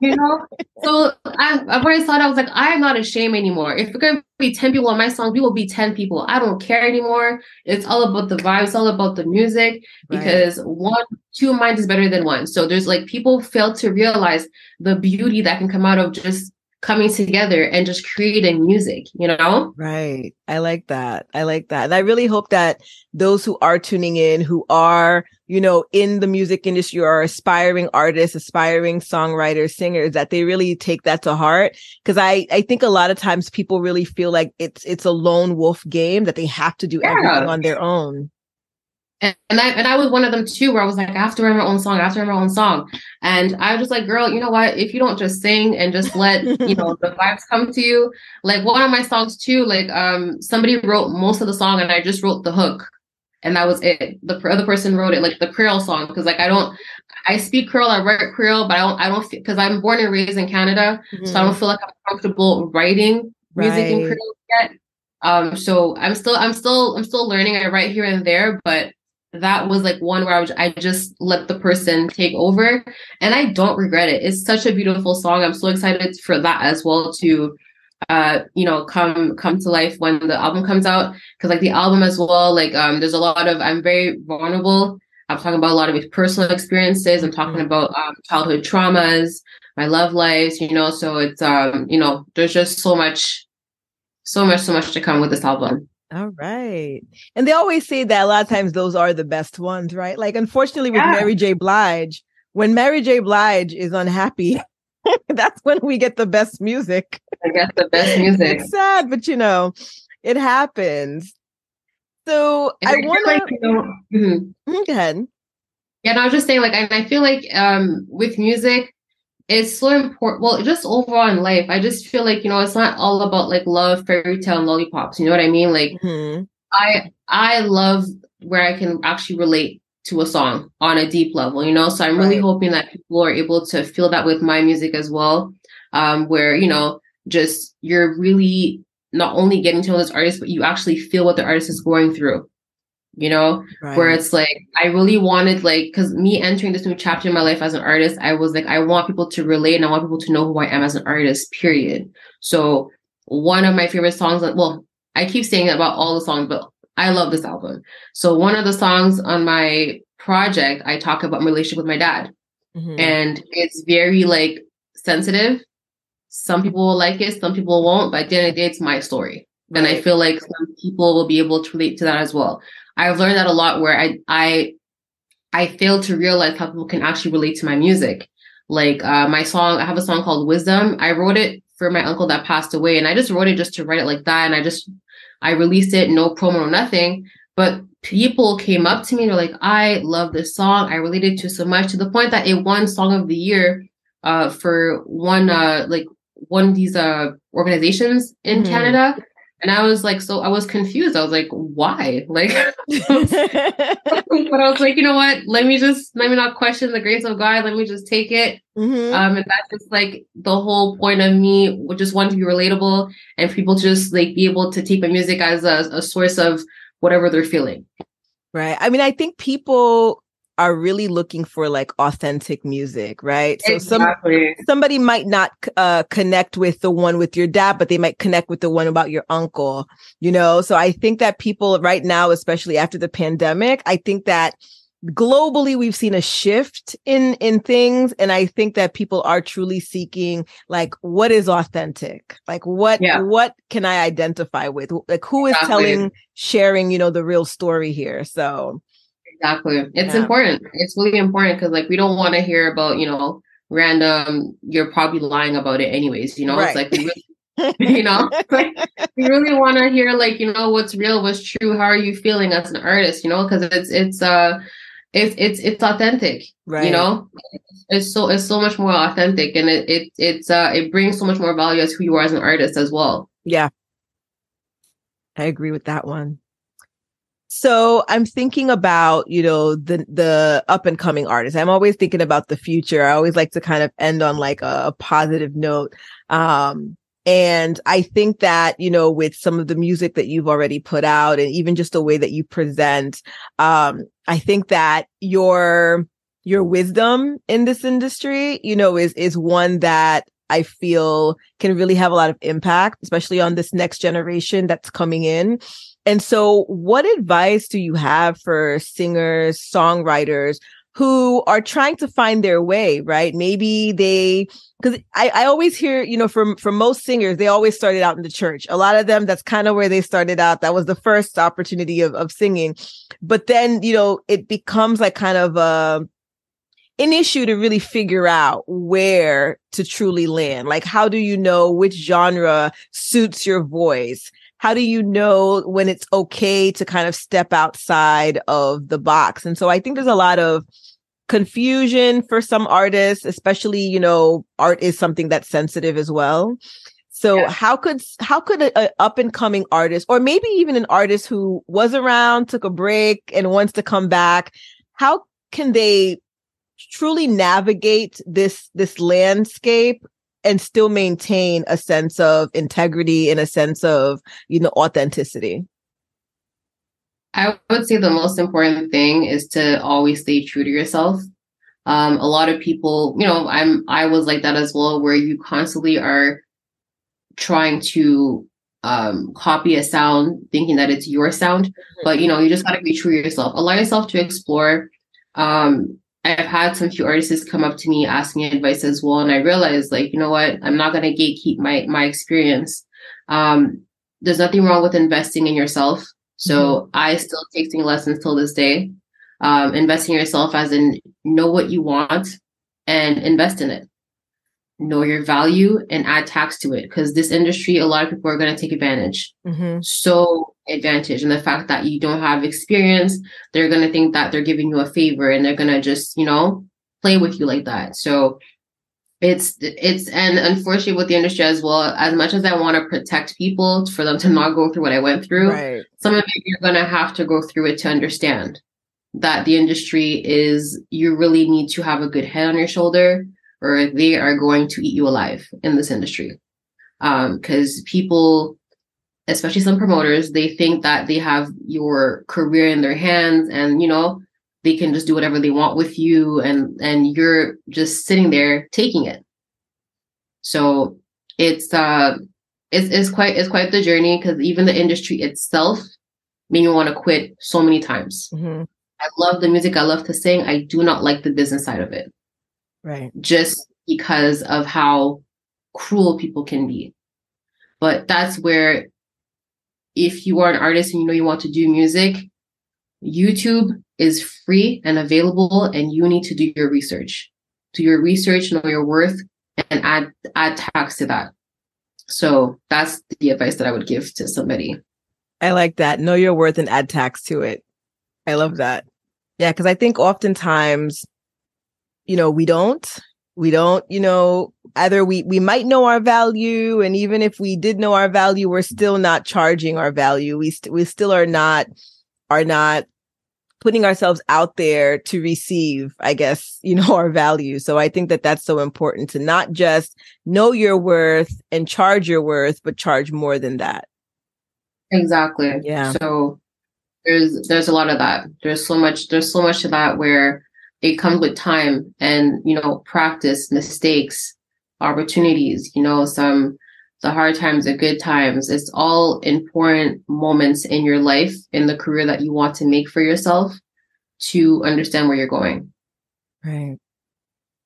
you know? So I I've already thought I was like, I'm not ashamed anymore. If we're gonna be 10 people on my song, we will be 10 people. I don't care anymore. It's all about the vibes, it's all about the music Right. because one two minds is better than one. So there's like people fail to realize the beauty that can come out of just coming together and just creating music, you know? Right. I like that. I like that. And I really hope that those who are tuning in, who are, you know, in the music industry or are aspiring artists, aspiring songwriters, singers, that they really take that to heart. Cause I, I think a lot of times people really feel like it's, it's a lone wolf game that they have to do Yeah. everything on their own. And, and I and I was one of them too, where I was like, I have to write my own song, I have to write my own song. And I was just like, girl, you know what? If you don't just sing and just let you know the vibes come to you, like one of my songs too, like um somebody wrote most of the song and I just wrote the hook, and that was it. The other person wrote it, like the Creole song, because like I don't, I speak Creole, I write Creole, but I don't, I don't, because I'm born and raised in Canada, so I don't feel like I'm comfortable writing music in Creole yet. Um, so I'm still, I'm still, I'm still learning. I write here and there, but that was like one where I was, I just let the person take over, and I don't regret it. It's such a beautiful song. I'm so excited for that as well to, uh, you know, come come to life when the album comes out. Because like the album as well, like um, there's a lot of I'm very vulnerable. I'm talking about a lot of my personal experiences. I'm talking Mhm. about um, childhood traumas, my love lives, you know. So it's um, you know, there's just so much, so much, so much to come with this album. All right. And they always say that a lot of times those are the best ones, right? Like, unfortunately, with Yeah. Mary J. Blige, when Mary J. Blige is unhappy, that's when we get the best music. I guess the best music. It's sad, but you know, it happens. So And I feel want like, you know, mhm. to go ahead. Yeah, and I was just saying, like, I, I feel like um with music, it's so important. Well, just overall in life, I just feel like you know, it's not all about like love, fairy tale, and lollipops. You know what I mean? Like, Mhm. I I love where I can actually relate to a song on a deep level. You know, so I'm really Right. hoping that people are able to feel that with my music as well. Um, where you know, just you're really not only getting to know this artist, but you actually feel what the artist is going through. You know, where it's like I really wanted like because me entering this new chapter in my life as an artist, I was like I want people to relate and I want people to know who I am as an artist. Period. So one of my favorite songs, well, I keep saying it about all the songs, but I love this album. So one of the songs on my project, I talk about my relationship with my dad, Mhm. and it's very like sensitive. Some people will like it, some people won't, but at the end of the day, it's my story. And I feel like some people will be able to relate to that as well. I've learned that a lot where I I I failed to realize how people can actually relate to my music. Like uh, my song, I have a song called Wisdom. I wrote it for my uncle that passed away, and I just wrote it just to write it like that. And I just I released it, no promo, nothing. But people came up to me, and they're like, "I love this song. I related to it so much to the point that it won Song of the Year uh, for one uh, like one of these uh, organizations in Mhm. Canada." And I was like, so I was confused. I was like, why? Like, but I was like, you know what? Let me just let me not question the grace of God. Let me just take it. Mhm. Um, and that's just like the whole point of me, just want to be relatable and people just like be able to take my music as a, a source of whatever they're feeling. Right. I mean, I think people are really looking for like authentic music, right? So some somebody might not uh, connect with the one with your dad, but they might connect with the one about your uncle, you know? So I think that people right now, especially after the pandemic, I think that globally we've seen a shift in in things and i think that people are truly seeking like what is authentic like what Yeah. what can i identify with like who is Exactly. telling sharing you know the real story here so Exactly. It's Yeah. important. It's really important because like we don't want to hear about, you know, random you're probably lying about it anyways, you know? Right. It's like we really, you know, like we really want to hear like, you know, what's real, what's true, how are you feeling as an artist, you know? Because it's it's uh it's it's it's authentic, right you know? It's so it's so much more authentic and it, it it's uh it brings so much more value as who you are as an artist as well. Yeah. I agree with that one. So I'm thinking about, you know, the the up and coming artists. I'm always thinking about the future. I always like to kind of end on like a, a positive note. Um and I think that, you know, with some of the music that you've already put out and even just the way that you present, um, I think that your your wisdom in this industry, you know, is is one that I feel can really have a lot of impact, especially on this next generation that's coming in. And so, what advice do you have for singers, songwriters who are trying to find their way, right? Maybe they, because I, I always hear, you know, from from most singers, they always started out in the church. A lot of them, that's kind of where they started out. That was the first opportunity of, of singing. But then, you know, it becomes like kind of a an issue to really figure out where to truly land. Like, how do you know which genre suits your voice? How do you know when it's okay to kind of step outside of the box? And so I think there's a lot of confusion for some artists, especially, you know, art is something that's sensitive as well. So Yeah. how could how could a, a up and coming artist or maybe even an artist who was around, took a break and wants to come back, how can they truly navigate this this landscape and still maintain a sense of integrity and a sense of you know authenticity I would say the most important thing is to always stay true to yourself. Um, a lot of people, you know, I'm I was like that as well, where you constantly are trying to um copy a sound, thinking that it's your sound, but you know, you just gotta be true to yourself. Allow yourself to explore. um, I've had some few artists come up to me ask me advice as well, and I realized like, you know what, I'm not gonna gatekeep my my experience. Um, there's nothing wrong with investing in yourself. So I still taking lessons till this day. Um, investing in yourself as in know what you want and invest in it. Know your value and add tax to it because this industry, a lot of people are going to take advantage. Mhm. So advantage, and the fact that you don't have experience, they're going to think that they're giving you a favor, and they're going to just you know play with you like that. So it's it's and unfortunately with the industry as well. As much as I want to protect people for them to not go through what I went through, Right. some of it you're going to have to go through it to understand that the industry is you really need to have a good head on your shoulder or they are going to eat you alive in this industry. Um because people especially some promoters they think that they have your career in their hands and you know they can just do whatever they want with you and and you're just sitting there taking it. So it's uh it's, it's quite it's quite the journey because even the industry itself made me want to quit so many times. Mhm. i love the music i love to sing i do not like the business side of it Right. just because of how cruel people can be. But that's where, if you are an artist and you know you want to do music, YouTube is free and available, and you need to do your research. Do your research, know your worth, and add add tax to that. So that's the advice that I would give to somebody. I like that. Know your worth and add tax to it. I love that. Yeah, because I think oftentimes, you know, we don't. We don't, you know, either we we might know our value, and even if we did know our value, we're still not charging our value. We st- we still are not are not putting ourselves out there to receive, I guess, you know, our value. So I think that that's so important to not just know your worth and charge your worth, but charge more than that. Exactly. Yeah. So there's there's a lot of that. There's so much there's so much to that where it comes with time and you know practice, mistakes, opportunities, you know, some the hard times, the good times. It's all important moments in your life in the career that you want to make for yourself to understand where you're going. Right.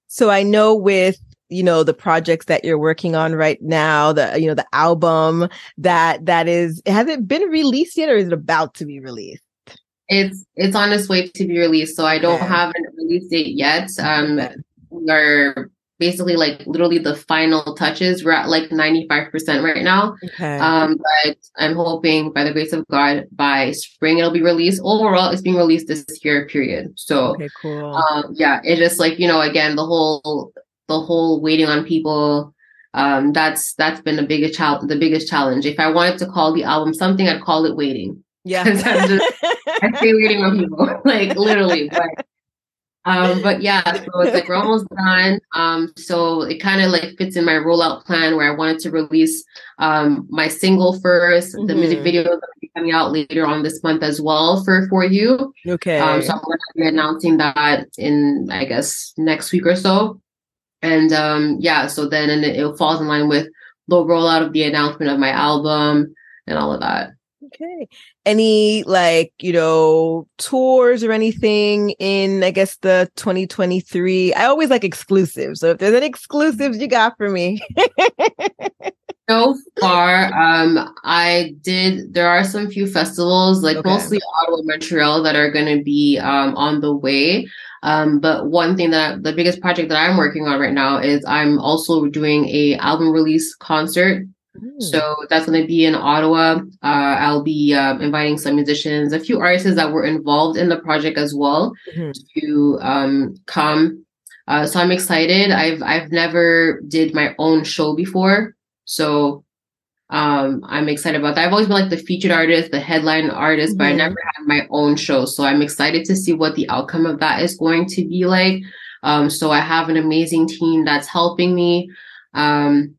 So I know with you know the projects that you're working on right now, the you know the album that that is has it been released yet or is it about to be released? It's it's on its way to be released, so I don't have a release date yet. Um, we are basically like literally the final touches. We're at like ninety five percent right now. Okay. Um, but I'm hoping by the grace of God by spring it'll be released. Overall, it's being released this year. Period. So okay, cool. um, yeah, it's just like you know, again, the whole the whole waiting on people. Um, that's that's been the biggest challenge. The biggest challenge. If I wanted to call the album something, I'd call it waiting. Yeah. I'm just- I stay waiting on people, like literally. But um, but yeah, so it's like we're almost done. Um, so it kind of like fits in my rollout plan where I wanted to release um my single 1st The music video going be coming out later on this month as well for for you. okay. Um, so I'm going to be announcing that in I guess next week or so. And um, yeah, so then and it, it falls in line with the rollout of the announcement of my album and all of that. Okay. Any like, you know, tours or anything in I guess the 2023. I always like exclusives. So if there's any exclusives you got for me. So far, um, I did. There are some few festivals, like Okay. mostly Ottawa, Montreal, that are going to be um, on the way. Um, but one thing that the biggest project that I'm working on right now is I'm also doing a album release concert. Hmm. So that's going to be in Ottawa. Uh, I'll be uh, inviting some musicians, a few artists that were involved in the project as well, Mhm. to um, come. Uh, so I'm excited. I've I've never did my own show before, so um, I'm excited about that. I've always been like the featured artist, the headline artist, but I Mhm. never had my own show. So I'm excited to see what the outcome of that is going to be like. Um, so I have an amazing team that's helping me. Um,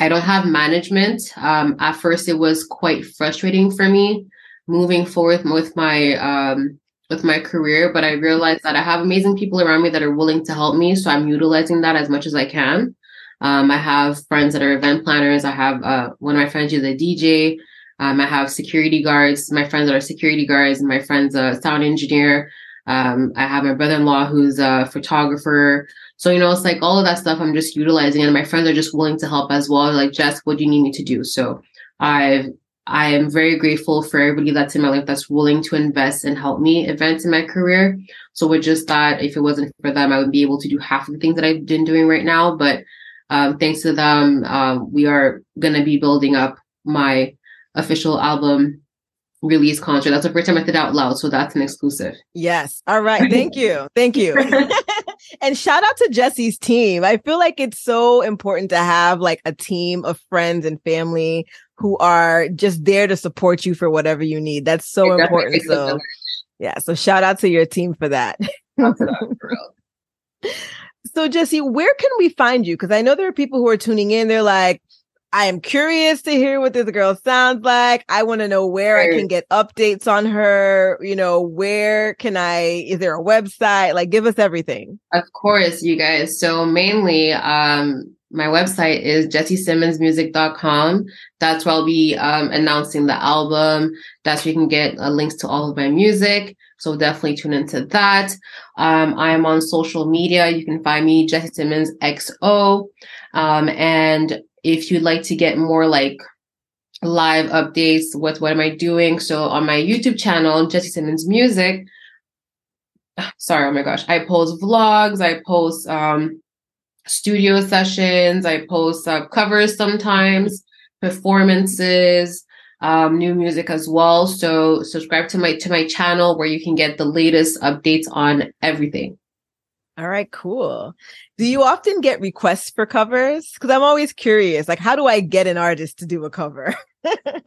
I don't have management. Um, at first, it was quite frustrating for me moving forward with my um, with my career, but I realized that I have amazing people around me that are willing to help me. So I'm utilizing that as much as I can. Um, I have friends that are event planners. I have uh, one of my friends is a DJ. Um, I have security guards. My friends that are security guards. My friend's a sound engineer. Um, I have my brother-in-law who's a photographer. So, you know, it's like all of that stuff I'm just utilizing and my friends are just willing to help as well. Like, Jess, what do you need me to do? So I've I am very grateful for everybody that's in my life that's willing to invest and help me advance in my career. So with just that, if it wasn't for them, I would be able to do half of the things that I've been doing right now. But um, thanks to them, um, we are going to be building up my official album release concert. That's the first time I said out loud, so that's an exclusive. Yes. All right. Thank you. Thank you. and shout out to Jessie's team. I feel like it's so important to have like a team of friends and family who are just there to support you for whatever you need. That's so it important. So yeah, so shout out to your team for that. so Jessie, where can we find you? Because I know there are people who are tuning in. They're like, I am curious to hear what this girl sounds like. I want to know where I can get updates on her. You know, where can I, is there a website? Like, give us everything. Of course, you guys. So, mainly, um, my website is jessiesimmonsmusic.com. That's where I'll be um, announcing the album. That's where you can get uh, links to all of my music. So definitely tune into that. Um, I am on social media. You can find me Jessie Simmons XO. Um, and if you'd like to get more like live updates with what am I doing, so on my YouTube channel, Jessie Simmons Music. Sorry, oh my gosh, I post vlogs. I post um, studio sessions. I post uh, covers sometimes, performances, um, new music as well. So subscribe to my to my channel where you can get the latest updates on everything. All right, cool. Do you often get requests for covers? Because I'm always curious, like, how do I get an artist to do a cover?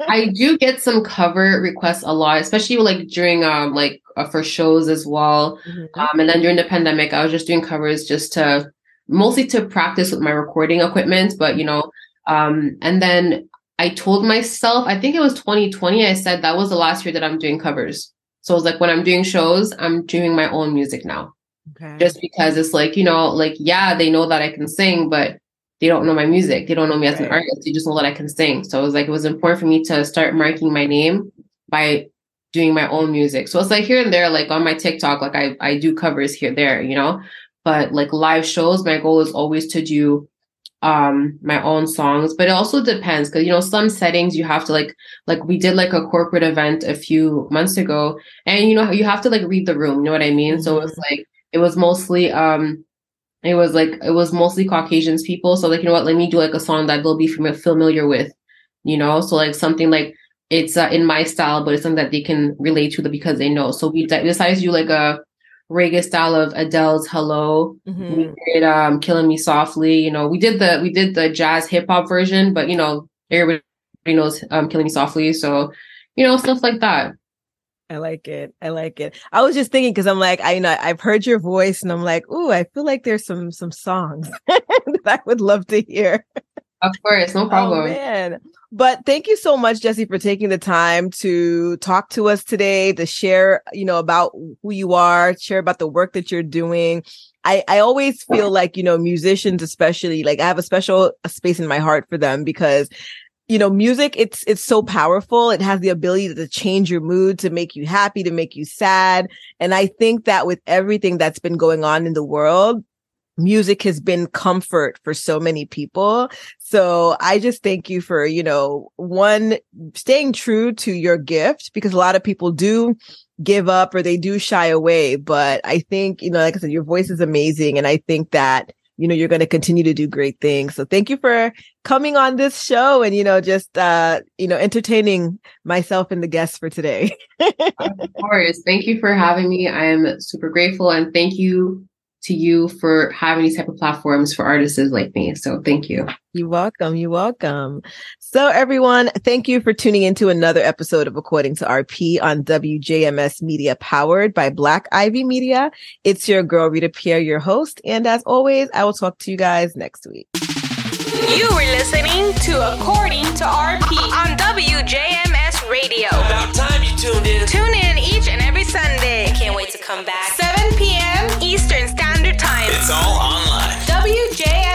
I do get some cover requests a lot, especially like during um like uh, for shows as well. Mm-hmm. Um, and then during the pandemic, I was just doing covers just to mostly to practice with my recording equipment. But you know, um, and then I told myself, I think it was 2020, I said that was the last year that I'm doing covers. So it was like when I'm doing shows, I'm doing my own music now. Okay. Just because it's like, you know, like, yeah, they know that I can sing, but they don't know my music. They don't know me as an artist. They just know that I can sing. So it was like, it was important for me to start marking my name by doing my own music. So it's like here and there, like on my TikTok, like I, I do covers here, there, you know, but like live shows, my goal is always to do um my own songs but it also depends because you know some settings you have to like like we did like a corporate event a few months ago and you know you have to like read the room you know what i mean mm-hmm. so it's like it was mostly um it was like it was mostly caucasians people so like you know what let me do like a song that they'll be familiar with you know so like something like it's uh, in my style but it's something that they can relate to because they know so we decided to do like a reggae style of Adele's Hello. Mm-hmm. We did um Killing Me Softly. You know, we did the we did the jazz hip hop version, but you know, everybody knows um Killing Me Softly. So, you know, stuff like that. I like it. I like it. I was just thinking because I'm like, I you know I've heard your voice and I'm like, ooh, I feel like there's some some songs that I would love to hear. Of course, no oh, problem. Oh, man. But thank you so much, Jessie, for taking the time to talk to us today, to share, you know, about who you are, share about the work that you're doing. I, I always feel like, you know, musicians, especially like I have a special space in my heart for them because you know music it's it's so powerful it has the ability to change your mood to make you happy to make you sad and i think that with everything that's been going on in the world music has been comfort for so many people. So I just thank you for, you know, one, staying true to your gift because a lot of people do give up or they do shy away. But I think, you know, like I said, your voice is amazing. And I think that, you know, you're going to continue to do great things. So thank you for coming on this show and, you know, just, uh, you know, entertaining myself and the guests for today. of course. Thank you for having me. I am super grateful and thank you to you for having these type of platforms for artists like me. So thank you. You're welcome. You're welcome. So everyone, thank you for tuning into another episode of According to RP on WJMS Media powered by Black Ivy Media. It's your girl Rita Pierre, your host. And as always, I will talk to you guys next week. You were listening to According to RP on WJMS Radio. About time you tuned in. Tune in each and every Sunday. Can't wait to come back. It's all online. WJ.